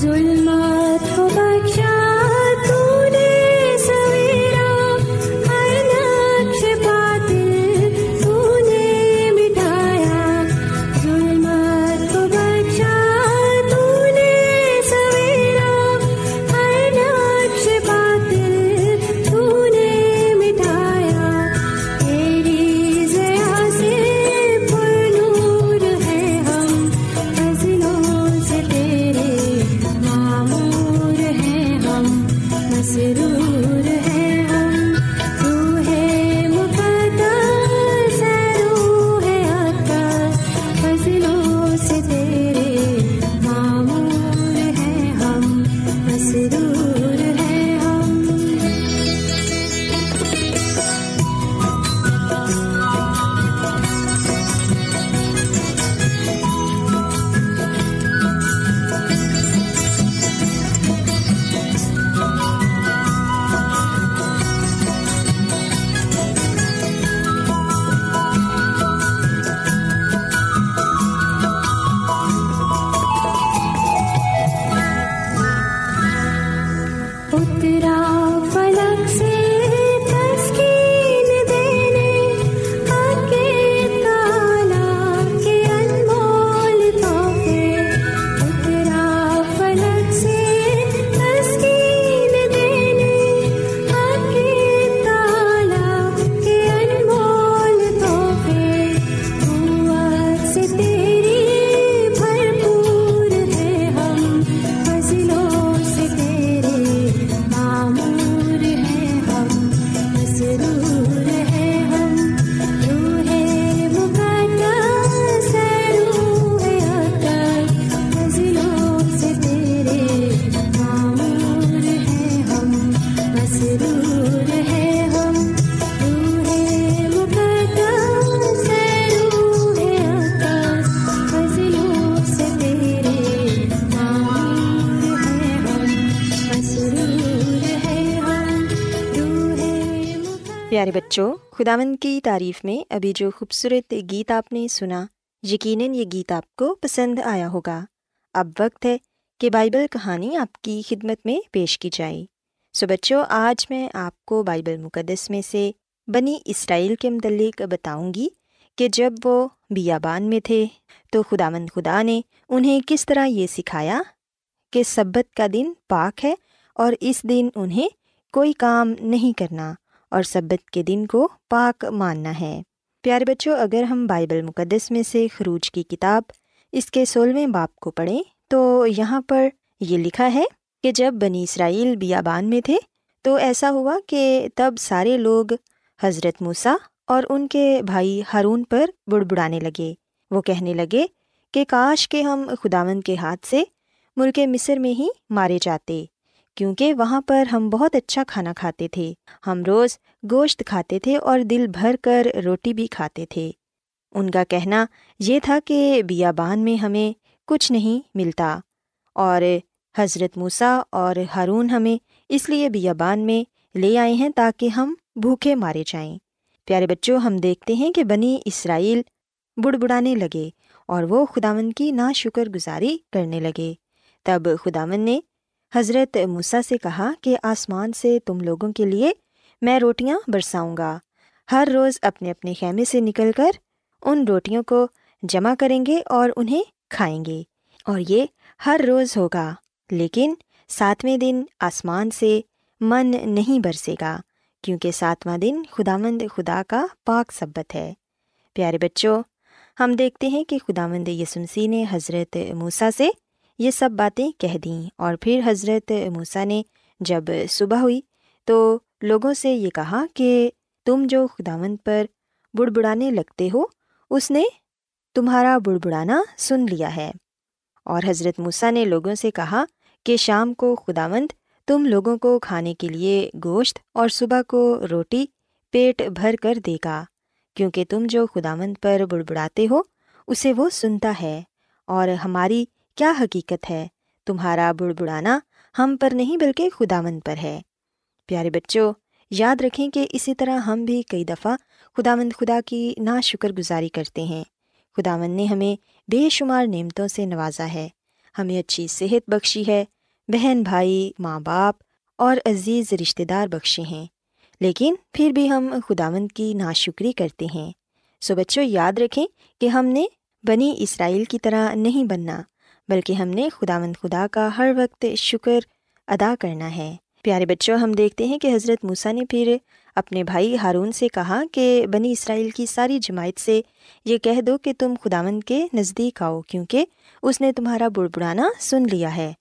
ظلمات کو بچوں خداون کی تعریف میں ابھی جو خوبصورت گیت آپ نے سنا، یقیناً یہ گیت آپ کو پسند آیا ہوگا۔ اب وقت ہے کہ بائبل کہانی آپ کی خدمت میں پیش کی جائے۔ سو بچوں، آج میں آپ کو بائبل مقدس میں سے بنی اسرائیل کے متعلق بتاؤں گی کہ جب وہ بیابان میں تھے تو خدا مند خدا نے انہیں کس طرح یہ سکھایا کہ سبت کا دن پاک ہے اور اس دن انہیں کوئی کام نہیں کرنا۔ اور سبت کے دن کو پاک ماننا ہے۔ پیارے بچوں، اگر ہم بائبل مقدس میں سے خروج کی کتاب اس کے سولہویں باپ کو پڑھیں تو یہاں پر یہ لکھا ہے کہ جب بنی اسرائیل بیابان میں تھے تو ایسا ہوا کہ تب سارے لوگ حضرت موسیٰ اور ان کے بھائی ہارون پر بڑبڑانے لگے۔ وہ کہنے لگے کہ کاش کے ہم خداون کے ہاتھ سے ملک مصر میں ہی مارے جاتے۔ کیونکہ وہاں پر ہم بہت اچھا کھانا کھاتے تھے۔ ہم روز گوشت کھاتے تھے اور دل بھر کر روٹی بھی کھاتے تھے۔ ان کا کہنا یہ تھا کہ بیابان میں ہمیں کچھ نہیں ملتا اور حضرت موسیٰ اور ہارون ہمیں اس لیے بیابان میں لے آئے ہیں تاکہ ہم بھوکے مارے جائیں۔ پیارے بچوں، ہم دیکھتے ہیں کہ بنی اسرائیل بڑبڑانے لگے اور وہ خداون کی نا شکر گزاری کرنے لگے۔ تب خداون نے حضرت موسیٰ سے کہا کہ آسمان سے تم لوگوں کے لیے میں روٹیاں برساؤں گا۔ ہر روز اپنے اپنے خیمے سے نکل کر ان روٹیوں کو جمع کریں گے اور انہیں کھائیں گے اور یہ ہر روز ہوگا، لیکن ساتویں دن آسمان سے من نہیں برسے گا، کیونکہ ساتواں دن خدا مند خدا کا پاک سبت ہے۔ پیارے بچوں، ہم دیکھتے ہیں کہ خدا مند یسمسی نے حضرت موسیٰ سے یہ سب باتیں کہہ دیں۔ اور پھر حضرت موسیٰ نے جب صبح ہوئی تو لوگوں سے یہ کہا کہ تم جو خداوند پر بڑبڑانے لگتے ہو، اس نے تمہارا بڑبڑانا سن لیا ہے۔ اور حضرت موسیٰ نے لوگوں سے کہا کہ شام کو خداوند تم لوگوں کو کھانے کے لیے گوشت اور صبح کو روٹی پیٹ بھر کر دے گا، کیونکہ تم جو خداوند پر بڑبڑاتے ہو، اسے وہ سنتا ہے۔ اور ہماری کیا حقیقت ہے؟ تمہارا بڑبڑانا ہم پر نہیں بلکہ خداوند پر ہے۔ پیارے بچوں، یاد رکھیں کہ اسی طرح ہم بھی کئی دفعہ خدا مند خدا کی نا شکر گزاری کرتے ہیں۔ خدا مند نے ہمیں بے شمار نعمتوں سے نوازا ہے۔ ہمیں اچھی صحت بخشی ہے۔ بہن بھائی، ماں باپ اور عزیز رشتہ دار بخشے ہیں۔ لیکن پھر بھی ہم خدا مند کی نا شکری کرتے ہیں۔ سو بچوں، یاد رکھیں کہ ہم نے بنی اسرائیل کی طرح نہیں بننا۔ بلکہ ہم نے خدا مند خدا کا ہر وقت شکر ادا کرنا ہے۔ پیارے بچوں، ہم دیکھتے ہیں کہ حضرت موسیٰ نے پھر اپنے بھائی ہارون سے کہا کہ بنی اسرائیل کی ساری جماعت سے یہ کہہ دو کہ تم خداون کے نزدیک آؤ، کیونکہ اس نے تمہارا بڑبڑانا سن لیا ہے۔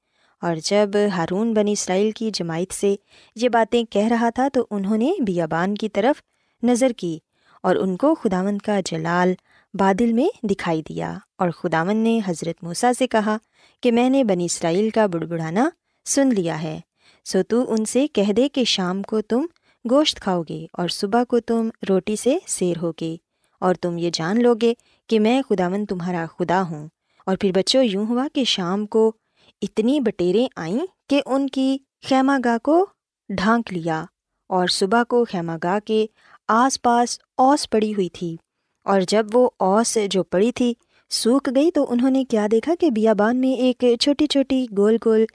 اور جب ہارون بنی اسرائیل کی جماعت سے یہ باتیں کہہ رہا تھا تو انہوں نے بیابان کی طرف نظر کی اور ان کو خداون کا جلال بادل میں دکھائی دیا اور خداون نے حضرت موسیٰ سے کہا کہ میں نے بنی اسرائیل کا بڑبڑانا سن لیا ہے، سو تو ان سے کہہ دے کہ شام کو تم گوشت کھاؤ گے اور صبح کو تم روٹی سے سیر ہوگے، اور تم یہ جان لو گے کہ میں خدا مند تمہارا خدا ہوں۔ اور پھر بچوں، یوں ہوا کہ شام کو اتنی بٹیریں آئیں کہ ان کی خیمہ گاہ کو ڈھانک لیا اور صبح کو خیمہ گاہ کے آس پاس اوس پڑی ہوئی تھی۔ اور جب وہ اوس جو پڑی تھی سوکھ گئی تو انہوں نے کیا دیکھا کہ بیابان میں ایک چھوٹی چھوٹی گول گول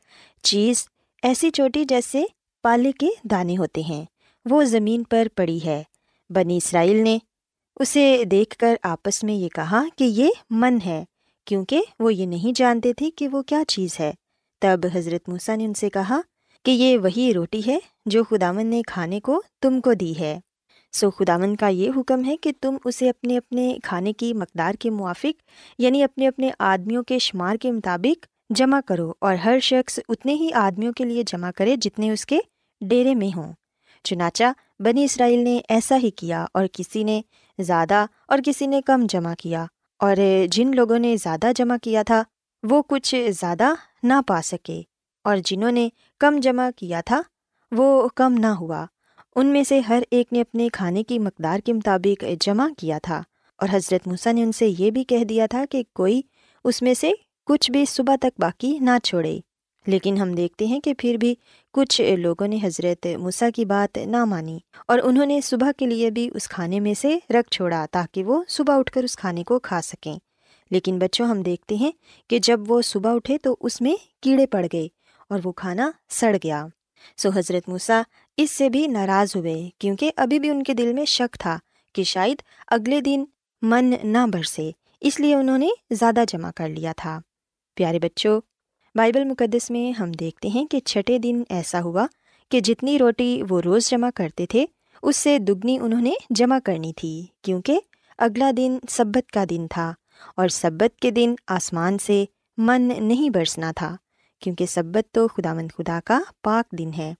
چیز ایسی چوٹی جیسے پالے کے دانے ہوتے ہیں۔ وہ زمین پر پڑی ہے۔ بنی اسرائیل نے اسے دیکھ کر آپس میں یہ کہا کہ یہ من ہے، کیونکہ وہ یہ نہیں جانتے تھے کہ وہ کیا چیز ہے۔ تب حضرت موسیٰ نے ان سے کہا کہ یہ وہی روٹی ہے جو خداون نے کھانے کو تم کو دی ہے۔ سو خداون کا یہ حکم ہے کہ تم اسے اپنے اپنے کھانے کی مقدار کے موافق یعنی اپنے اپنے آدمیوں کے شمار کے مطابق جمع کرو اور ہر شخص اتنے ہی آدمیوں کے لیے جمع کرے جتنے اس کے ڈیرے میں ہوں۔ چنانچہ بنی اسرائیل نے ایسا ہی کیا اور کسی نے زیادہ اور کسی نے کم جمع کیا، اور جن لوگوں نے زیادہ جمع کیا تھا وہ کچھ زیادہ نہ پا سکے، اور جنہوں نے کم جمع کیا تھا وہ کم نہ ہوا۔ ان میں سے ہر ایک نے اپنے کھانے کی مقدار کے مطابق جمع کیا تھا اور حضرت موسیٰ نے ان سے یہ بھی کہہ دیا تھا کہ کوئی اس میں سے کچھ بھی صبح تک باقی نہ چھوڑے۔ لیکن ہم دیکھتے ہیں کہ پھر بھی کچھ لوگوں نے حضرت مسا کی بات نہ مانی اور انہوں نے صبح کے لیے بھی اس کھانے میں سے رکھ چھوڑا تاکہ وہ صبح اٹھ کر اس کھانے کو کھا سکیں۔ لیکن بچوں، ہم دیکھتے ہیں کہ جب وہ صبح اٹھے تو اس میں کیڑے پڑ گئے اور وہ کھانا سڑ گیا۔ سو حضرت موسا اس سے بھی ناراض ہوئے کیونکہ ابھی بھی ان کے دل میں شک تھا کہ شاید اگلے دن من نہ برسے، اس لیے انہوں نے زیادہ جمع کر لیا تھا۔ پیارے بچوں، بائبل مقدس میں ہم دیکھتے ہیں کہ چھٹے دن ایسا ہوا کہ جتنی روٹی وہ روز جمع کرتے تھے، اس سے دگنی انہوں نے جمع کرنی تھی کیونکہ اگلا دن سبت کا دن تھا اور سبت کے دن آسمان سے من نہیں برسنا تھا۔ کیونکہ سبت تو خدا مند خدا کا پاک دن ہے۔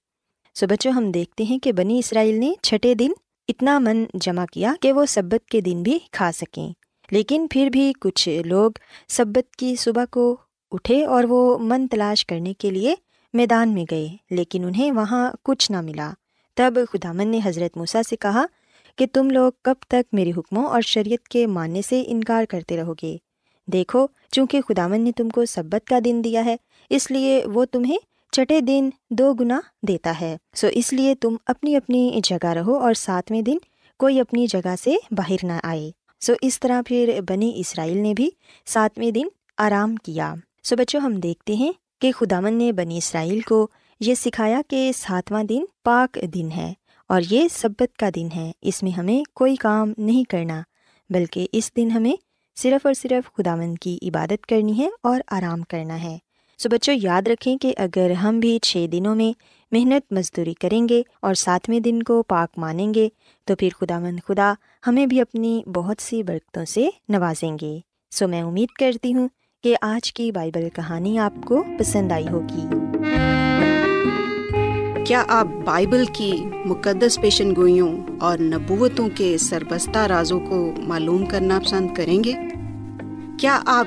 سو بچوں، ہم دیکھتے ہیں کہ بنی اسرائیل نے چھٹے دن اتنا من جمع کیا کہ وہ سبت کے دن بھی کھا سکیں۔ لیکن پھر بھی کچھ لوگ سبت کی صبح کو اٹھے اور وہ من تلاش کرنے کے لیے میدان میں گئے، لیکن انہیں وہاں کچھ نہ ملا۔ تب خدا من نے حضرت موسیٰ سے کہا کہ تم لوگ کب تک میرے حکموں اور شریعت کے ماننے سے انکار کرتے رہو گے؟ دیکھو، چونکہ خدامن نے تم کو سبت کا دن دیا ہے اس لیے وہ تمہیں چٹے دن دو گنا دیتا ہے۔ سو اس لیے تم اپنی اپنی جگہ رہو اور ساتویں دن کوئی اپنی جگہ سے باہر نہ آئے۔ سو اس طرح پھر بنی اسرائیل نے بھی ساتویں دن آرام کیا۔ سو بچوں، ہم دیکھتے ہیں کہ خدامن نے بنی اسرائیل کو یہ سکھایا کہ ساتواں دن پاک دن ہے اور یہ سبت کا دن ہے۔ اس میں ہمیں کوئی کام نہیں کرنا، بلکہ اس دن ہمیں صرف اور صرف خدا کی عبادت کرنی ہے اور آرام کرنا ہے۔ سو بچوں، یاد رکھیں کہ اگر ہم بھی چھ دنوں میں محنت مزدوری کریں گے اور ساتویں دن کو پاک مانیں گے، تو پھر خدا مند خدا ہمیں بھی اپنی بہت سی برکتوں سے نوازیں گے۔ سو میں امید کرتی ہوں کہ آج کی بائبل کہانی آپ کو پسند آئی ہوگی۔ کیا آپ بائبل کی مقدس پیشن گوئیوں اور نبوتوں کے سربستہ رازوں کو معلوم کرنا پسند کریں گے؟ کیا آپ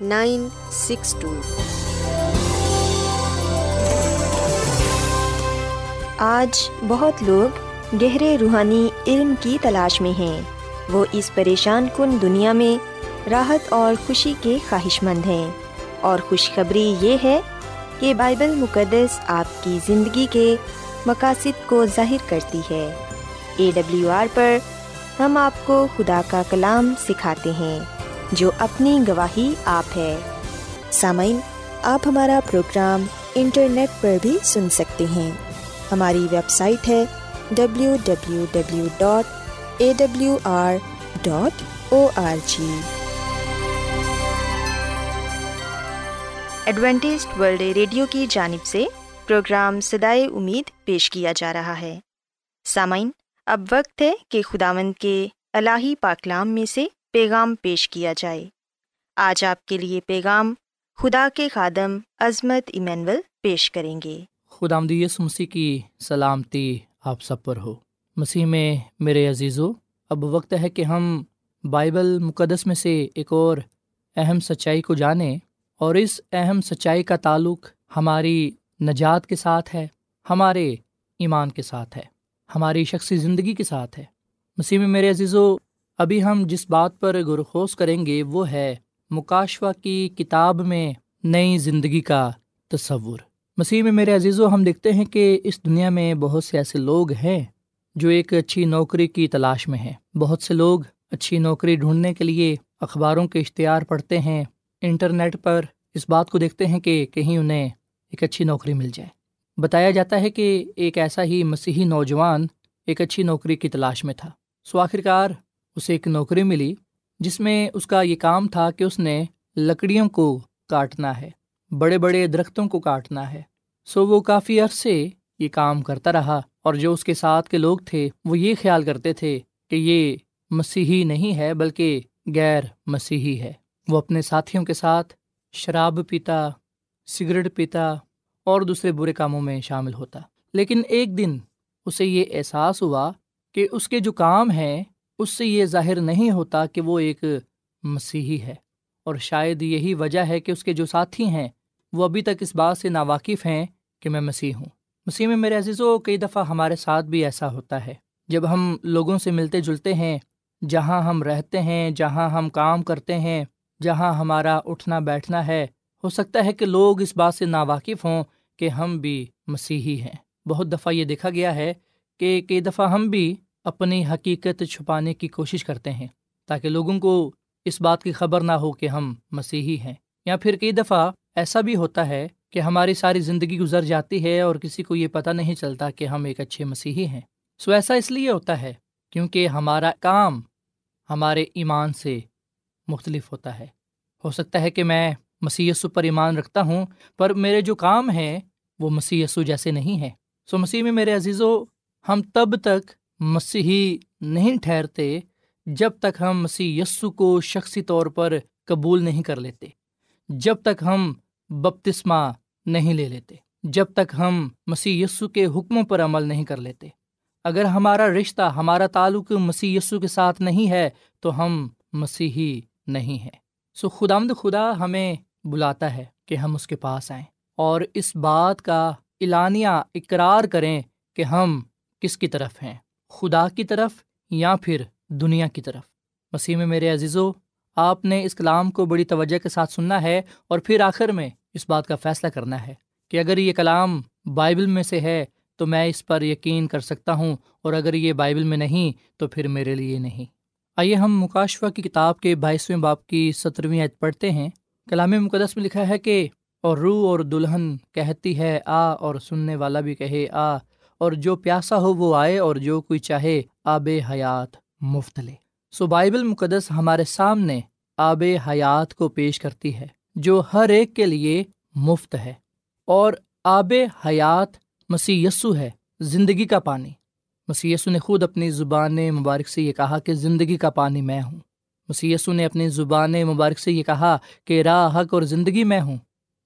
nine six two آج بہت لوگ گہرے روحانی علم کی تلاش میں ہیں۔ وہ اس پریشان کن دنیا میں راحت اور خوشی کے خواہش مند ہیں۔ اور خوشخبری یہ ہے کہ بائبل مقدس آپ کی زندگی کے مقاصد کو ظاہر کرتی ہے۔ اے ڈبلیو آر پر ہم آپ کو خدا کا کلام سکھاتے ہیں۔ جو اپنی گواہی آپ ہے۔ سامعین، آپ ہمارا پروگرام انٹرنیٹ پر بھی سن سکتے ہیں۔ ہماری ویب سائٹ ہے W W W dot A W R dot O R G Adventist World Radio کی جانب سے پروگرام سدائے امید پیش کیا جا رہا ہے۔ سامعین، اب وقت ہے کہ خداوند کے الہی پاکلام میں سے پیغام پیش کیا جائے۔ آج آپ کے لیے پیغام خدا کے خادم عظمت ایمینول پیش کریں گے۔ خدا آمدیس مسیح کی سلامتی آپ سب پر ہو۔ مسیح میں میرے عزیزو، اب وقت ہے کہ ہم بائبل مقدس میں سے ایک اور اہم سچائی کو جانیں اور اس اہم سچائی کا تعلق ہماری نجات کے ساتھ ہے، ہمارے ایمان کے ساتھ ہے، ہماری شخصی زندگی کے ساتھ ہے۔ مسیح میں میرے عزیز و ابھی ہم جس بات پر گرخوز کریں گے وہ ہے مکاشوا کی کتاب میں نئی زندگی کا تصور۔ مسیح میں میرے عزیز و ہم دیکھتے ہیں کہ اس دنیا میں بہت سے ایسے لوگ ہیں جو ایک اچھی نوکری کی تلاش میں ہیں۔ بہت سے لوگ اچھی نوکری ڈھونڈنے کے لیے اخباروں کے اشتہار پڑھتے ہیں، انٹرنیٹ پر اس بات کو دیکھتے ہیں کہ کہیں انہیں ایک اچھی نوکری مل جائے۔ بتایا جاتا ہے کہ ایک ایسا ہی مسیحی نوجوان ایک اچھی نوکری کی تلاش میں تھا۔ سو آخر کار اسے ایک نوکری ملی جس میں اس کا یہ کام تھا کہ اس نے لکڑیوں کو کاٹنا ہے، بڑے بڑے درختوں کو کاٹنا ہے۔ سو وہ کافی عرصے یہ کام کرتا رہا اور جو اس کے ساتھ کے لوگ تھے وہ یہ خیال کرتے تھے کہ یہ مسیحی نہیں ہے بلکہ غیر مسیحی ہے۔ وہ اپنے ساتھیوں کے ساتھ شراب پیتا، سگریٹ پیتا اور دوسرے برے کاموں میں شامل ہوتا۔ لیکن ایک دن اسے یہ احساس ہوا کہ اس کے جو کام ہیں اس سے یہ ظاہر نہیں ہوتا کہ وہ ایک مسیحی ہے اور شاید یہی وجہ ہے کہ اس کے جو ساتھی ہیں، وہ ابھی تک اس بات سے ناواقف ہیں کہ میں مسیح ہوں۔ مسیح میں میرے عزیز و کئی دفعہ ہمارے ساتھ بھی ایسا ہوتا ہے۔ جب ہم لوگوں سے ملتے جلتے ہیں، جہاں ہم رہتے ہیں، جہاں ہم کام کرتے ہیں، جہاں ہمارا اٹھنا بیٹھنا ہے، ہو سکتا ہے کہ لوگ اس بات سے ناواقف ہوں کہ ہم بھی مسیحی ہیں۔ بہت دفعہ یہ دیکھا گیا ہے کہ کئی دفعہ ہم بھی اپنی حقیقت چھپانے کی کوشش کرتے ہیں تاکہ لوگوں کو اس بات کی خبر نہ ہو کہ ہم مسیحی ہیں یا پھر کئی دفعہ ایسا بھی ہوتا ہے کہ ہماری ساری زندگی گزر جاتی ہے اور کسی کو یہ پتہ نہیں چلتا کہ ہم ایک اچھے مسیحی ہیں۔ سو ایسا اس لیے ہوتا ہے کیونکہ ہمارا کام ہمارے ایمان سے مختلف ہوتا ہے۔ ہو سکتا ہے کہ میں مسی پر ایمان رکھتا ہوں، پر میرے جو کام ہیں وہ مسی جیسے نہیں ہیں۔ سو مسیح میں میرے عزیز و ہم تب تک مسیحی نہیں ٹھہرتے جب تک ہم مسیح یسو کو شخصی طور پر قبول نہیں کر لیتے، جب تک ہم بپتسمہ نہیں لے لیتے، جب تک ہم مسیح یسو کے حکموں پر عمل نہیں کر لیتے۔ اگر ہمارا رشتہ، ہمارا تعلق مسیح یسو کے ساتھ نہیں ہے، تو ہم مسیحی نہیں ہیں۔ سو خدا مد خدا ہمیں بلاتا ہے کہ ہم اس کے پاس آئیں اور اس بات کا اعلانیہ اقرار کریں کہ ہم کس کی طرف ہیں۔ خدا کی طرف یا پھر دنیا کی طرف۔ مسیح میں میرے عزیز و آپ نے اس کلام کو بڑی توجہ کے ساتھ سننا ہے اور پھر آخر میں اس بات کا فیصلہ کرنا ہے کہ اگر یہ کلام بائبل میں سے ہے تو میں اس پر یقین کر سکتا ہوں اور اگر یہ بائبل میں نہیں تو پھر میرے لیے نہیں۔ آئیے ہم مکاشفہ کی کتاب کے بائیسویں باپ کی سترویں عید پڑھتے ہیں۔ کلام مقدس میں لکھا ہے کہ اور روح اور دلہن کہتی ہے آ اور سننے والا بھی کہے آ۔ اور جو پیاسا ہو وہ آئے اور جو کوئی چاہے آب حیات مفت لے۔ سو بائبل مقدس ہمارے سامنے آب حیات کو پیش کرتی ہے، جو ہر ایک کے لیے مفت ہے۔ اور آب حیات مسی یسو ہے، زندگی کا پانی۔ مسی یسو نے خود اپنی زبان مبارک سے یہ کہا کہ زندگی کا پانی میں ہوں۔ مسی یسو نے اپنی زبان مبارک سے یہ کہا کہ راہ حق اور زندگی میں ہوں۔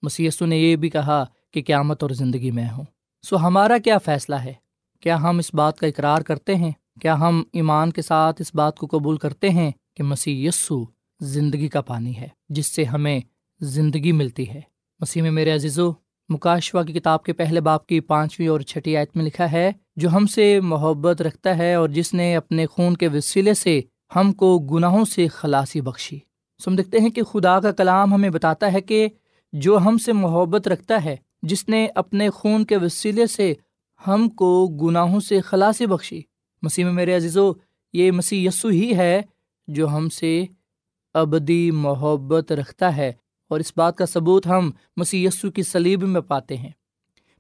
مسی یسو نے یہ بھی کہا کہ قیامت اور زندگی میں ہوں۔ سو ہمارا کیا فیصلہ ہے؟ کیا ہم اس بات کا اقرار کرتے ہیں؟ کیا ہم ایمان کے ساتھ اس بات کو قبول کرتے ہیں کہ مسیح یسو زندگی کا پانی ہے، جس سے ہمیں زندگی ملتی ہے؟ مسیح میں میرے عزیز و مکاشوا کی کتاب کے پہلے باپ کی پانچویں اور چھٹی آیت میں لکھا ہے، جو ہم سے محبت رکھتا ہے اور جس نے اپنے خون کے وسیلے سے ہم کو گناہوں سے خلاصی بخشی۔ سم دیکھتے ہیں کہ خدا کا کلام ہمیں بتاتا ہے کہ جو ہم سے محبت رکھتا ہے جس نے اپنے خون کے وسیلے سے ہم کو گناہوں سے خلاصی بخشی۔ مسیح میں میرے عزیز و یہ مسیح یسو ہی ہے جو ہم سے ابدی محبت رکھتا ہے اور اس بات کا ثبوت ہم مسی یسو کی سلیب میں پاتے ہیں۔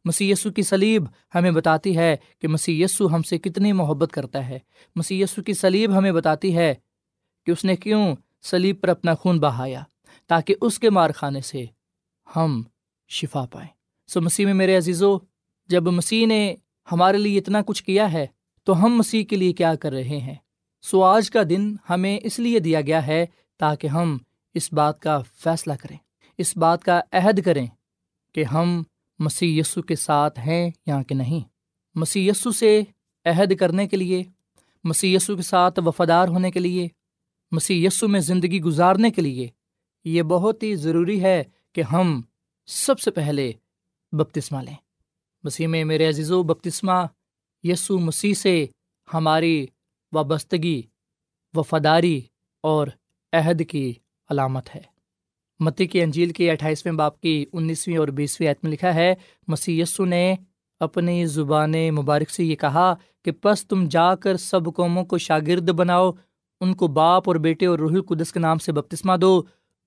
مسی یسو کی سلیب ہمیں بتاتی ہے کہ مسی یسو ہم سے کتنی محبت کرتا ہے۔ مسی یسو کی سلیب ہمیں بتاتی ہے کہ اس نے کیوں سلیب پر اپنا خون بہایا تاکہ اس کے مار خانے سے ہم شفا پائیں۔ سو مسیح میں میرے عزیزو، جب مسیح نے ہمارے لیے اتنا کچھ کیا ہے، تو ہم مسیح کے لیے کیا کر رہے ہیں؟ سو آج کا دن ہمیں اس لیے دیا گیا ہے تاکہ ہم اس بات کا فیصلہ کریں، اس بات کا عہد کریں کہ ہم مسیح یسو کے ساتھ ہیں یا کہ نہیں۔ مسیح یسو سے عہد کرنے کے لیے، مسیح یسو کے ساتھ وفادار ہونے کے لیے، مسیح یسو میں زندگی گزارنے کے لیے، یہ بہت ہی ضروری ہے کہ ہم سب سے پہلے بپتسمہ لیں۔ مسیح میں میرے عزیز و بپتسمہ یسو مسیح سے ہماری وابستگی، وفاداری اور عہد کی علامت ہے۔ متی کی انجیل کی اٹھائیسویں باپ کی انیسویں اور بیسویں عید میں لکھا ہے، مسیح یسو نے اپنی زبان مبارک سے یہ کہا کہ پس تم جا کر سب قوموں کو شاگرد بناؤ، ان کو باپ اور بیٹے اور روح القدس کے نام سے بپتسمہ دو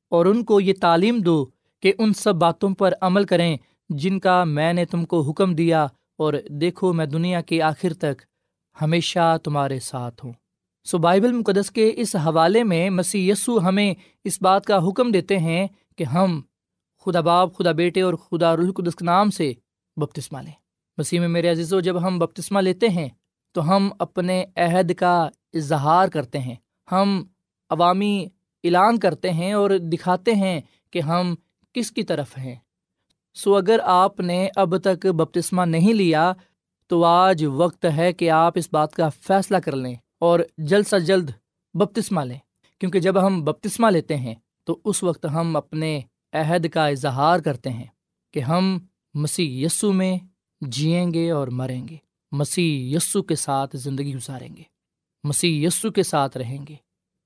اور ان کو یہ تعلیم دو کہ ان سب باتوں پر عمل کریں جن کا میں نے تم کو حکم دیا اور دیکھو میں دنیا کے آخر تک ہمیشہ تمہارے ساتھ ہوں۔ سو بائبل مقدس کے اس حوالے میں مسیح یسو ہمیں اس بات کا حکم دیتے ہیں کہ ہم خدا باپ، خدا بیٹے اور خدا رح القدس کے نام سے بپتسمہ لیں۔ مسیح میں میرے عزیز و جب ہم بپتسمہ لیتے ہیں تو ہم اپنے عہد کا اظہار کرتے ہیں۔ ہم عوامی اعلان کرتے ہیں اور دکھاتے ہیں کہ ہم کس کی طرف ہیں۔ سو اگر آپ نے اب تک بپتسمہ نہیں لیا، تو آج وقت ہے کہ آپ اس بات کا فیصلہ کر لیں اور جلد سے جلد بپتسمہ لیں۔ کیونکہ جب ہم بپتسمہ لیتے ہیں، تو اس وقت ہم اپنے عہد کا اظہار کرتے ہیں کہ ہم مسیح یسو میں جئیں گے اور مریں گے۔ مسیح یسو کے ساتھ زندگی گزاریں گے۔ مسیح یسو کے ساتھ رہیں گے۔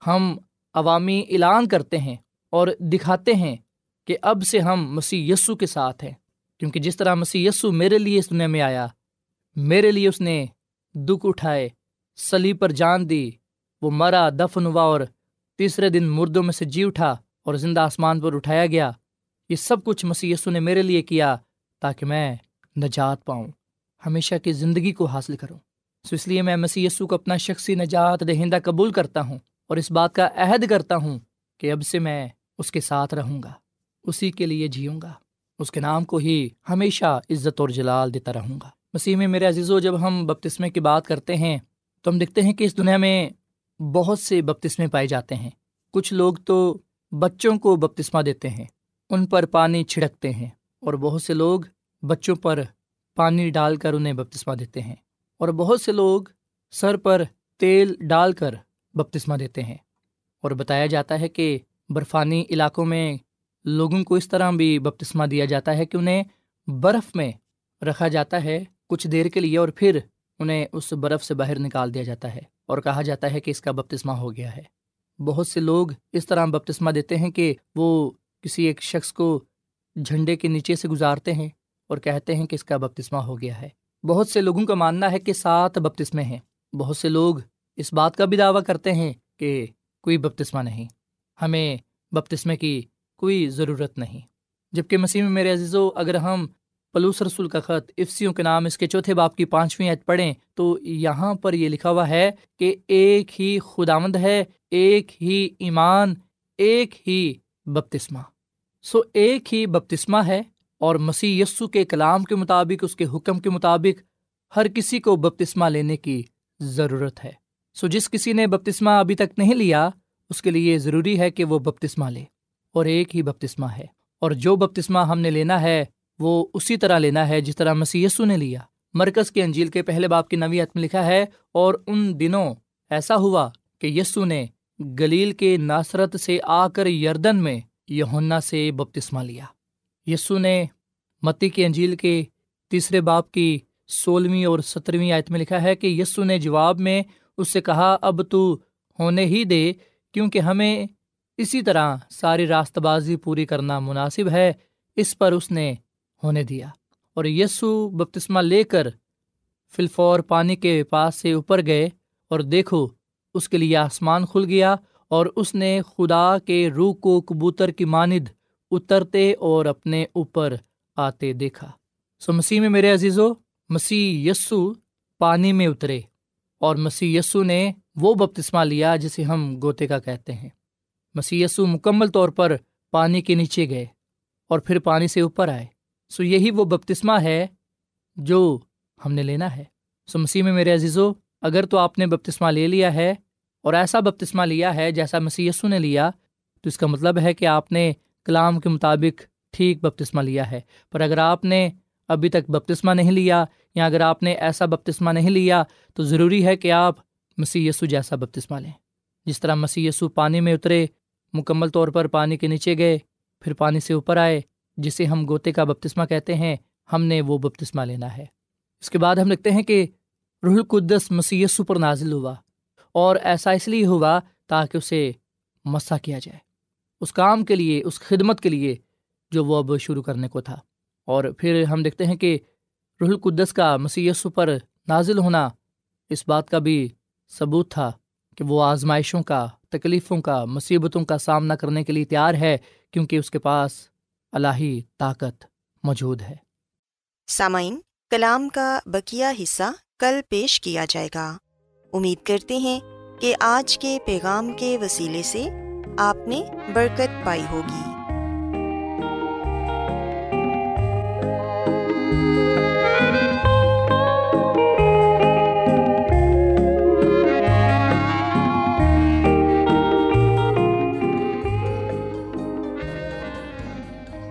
ہم عوامی اعلان کرتے ہیں اور دکھاتے ہیں کہ اب سے ہم مسیح یسو کے ساتھ ہیں۔ کیونکہ جس طرح مسیح یسو میرے لیے اس دنیا میں آیا، میرے لیے اس نے دکھ اٹھائے سلی پر جان دی، وہ مرا، دفن ہوا اور تیسرے دن مردوں میں سے جی اٹھا اور زندہ آسمان پر اٹھایا گیا۔ یہ سب کچھ مسیح یسو نے میرے لیے کیا تاکہ میں نجات پاؤں۔ ہمیشہ کی زندگی کو حاصل کروں۔ سو اس لیے میں مسیح یسو کو اپنا شخصی نجات دہندہ قبول کرتا ہوں اور اس بات کا عہد کرتا ہوں کہ اب سے میں اس کے ساتھ رہوں گا۔ اسی کے لیے جیوں گا۔ اس کے نام کو ہی ہمیشہ عزت اور جلال دیتا رہوں گا۔ مسیح میں میرے عزیز و جب ہم بپتسمے کی بات کرتے ہیں، تو ہم دیکھتے ہیں کہ اس دنیا میں بہت سے بپتسمے پائے جاتے ہیں۔ کچھ لوگ تو بچوں کو بپتسمہ دیتے ہیں، ان پر پانی چھڑکتے ہیں، اور بہت سے لوگ بچوں پر پانی ڈال کر انہیں بپتسمہ دیتے ہیں۔ اور بہت سے لوگ سر پر تیل ڈال کر بپتسمہ دیتے ہیں۔ اور بتایا جاتا ہے کہ برفانی علاقوں میں لوگوں کو اس طرح بھی بپتسمہ دیا جاتا ہے کہ انہیں برف میں رکھا جاتا ہے کچھ دیر کے لیے اور پھر انہیں اس برف سے باہر نکال دیا جاتا ہے اور کہا جاتا ہے کہ اس کا بپتسمہ ہو گیا ہے۔ بہت سے لوگ اس طرح بپتسمہ دیتے ہیں کہ وہ کسی ایک شخص کو جھنڈے کے نیچے سے گزارتے ہیں اور کہتے ہیں کہ اس کا بپتسمہ ہو گیا ہے۔ بہت سے لوگوں کا ماننا ہے کہ سات بپتسمے ہیں۔ بہت سے لوگ اس بات کا بھی دعویٰ کرتے ہیں کہ کوئی بپتسمہ نہیں۔ ہمیں بپتسمے کی کوئی ضرورت نہیں۔ جبکہ مسیح میں میرے عزیز و اگر ہم پلوس رسول کا خط افسیوں کے نام اس کے چوتھے باپ کی پانچویں عید پڑھیں، تو یہاں پر یہ لکھا ہوا ہے کہ ایک ہی خداوند ہے، ایک ہی ایمان، ایک ہی بپتسمہ۔ سو ایک ہی بپتسمہ ہے اور مسیح یسو کے کلام کے مطابق، اس کے حکم کے مطابق ہر کسی کو بپتسمہ لینے کی ضرورت ہے۔ سو جس کسی نے بپتسمہ ابھی تک نہیں لیا، اس کے لیے ضروری ہے کہ وہ بپتسمہ لے۔ اور ایک ہی بپتسمہ ہے۔ اور جو بپتسمہ ہم نے لینا ہے، وہ اسی طرح لینا ہے جس طرح مسی نے لیا۔ مرکز کے انجیل کے پہلے باپ کی نویت میں لکھا ہے، اور ان دنوں ایسا ہوا کہ یسو نے گلیل کے ناصرت سے آ کر یردن میں یونا سے بپتسمہ لیا۔ یسو نے متی کے انجیل کے تیسرے باپ کی سولہویں اور سترویں آیت میں لکھا ہے کہ یسو نے جواب میں اس سے کہا، اب تو ہونے ہی دے، کیونکہ ہمیں اسی طرح ساری راست بازی پوری کرنا مناسب ہے، اس پر اس نے ہونے دیا۔ اور یسو بپتسمہ لے کر فلفور پانی کے پاس سے اوپر گئے اور دیکھو، اس کے لیے آسمان کھل گیا اور اس نے خدا کے روح کو کبوتر کی ماند اترتے اور اپنے اوپر آتے دیکھا۔ سو مسیح میں میرے عزیز مسیح یسو پانی میں اترے اور مسیح یسو نے وہ بپتسمہ لیا جسے ہم گوتے کا کہتے ہیں۔ مسی مکمل طور پر پانی کے نیچے گئے اور پھر پانی سے اوپر آئے۔ سو یہی وہ بپتسمہ ہے جو ہم نے لینا ہے۔ سو مسیح میں میرے عزیزو، اگر تو آپ نے بپتسمہ لے لیا ہے اور ایسا بپتسمہ لیا ہے جیسا مسی نے لیا، تو اس کا مطلب ہے کہ آپ نے کلام کے مطابق ٹھیک بپتسمہ لیا ہے۔ پر اگر آپ نے ابھی تک بپتسمہ نہیں لیا یا اگر آپ نے ایسا بپتسمہ نہیں لیا، تو ضروری ہے کہ آپ مسی جیسا بپتسمہ لیں۔ جس طرح مسی پانی میں اترے مکمل طور پر پانی کے نیچے گئے، پھر پانی سے اوپر آئے، جسے ہم گوتے کا بپتسمہ کہتے ہیں، ہم نے وہ بپتسمہ لینا ہے۔ اس کے بعد ہم لکھتے ہیں کہ روح القدس مسی پر نازل ہوا اور ایسا اس لیے ہوا تاکہ اسے مسا کیا جائے۔ اس کام کے لیے، اس خدمت کے لیے جو وہ اب شروع کرنے کو تھا۔ اور پھر ہم دیکھتے ہیں کہ روح القدس کا مسی پر نازل ہونا اس بات کا بھی ثبوت تھا کہ وہ آزمائشوں کا تکلیفوں کا، مصیبتوں کا سامنا کرنے کے لیے تیار ہے، کیونکہ اس کے پاس الہی طاقت موجود ہے۔ سامعین، کلام کا بکیا حصہ کل پیش کیا جائے گا۔ امید کرتے ہیں کہ آج کے پیغام کے وسیلے سے آپ نے برکت پائی ہوگی۔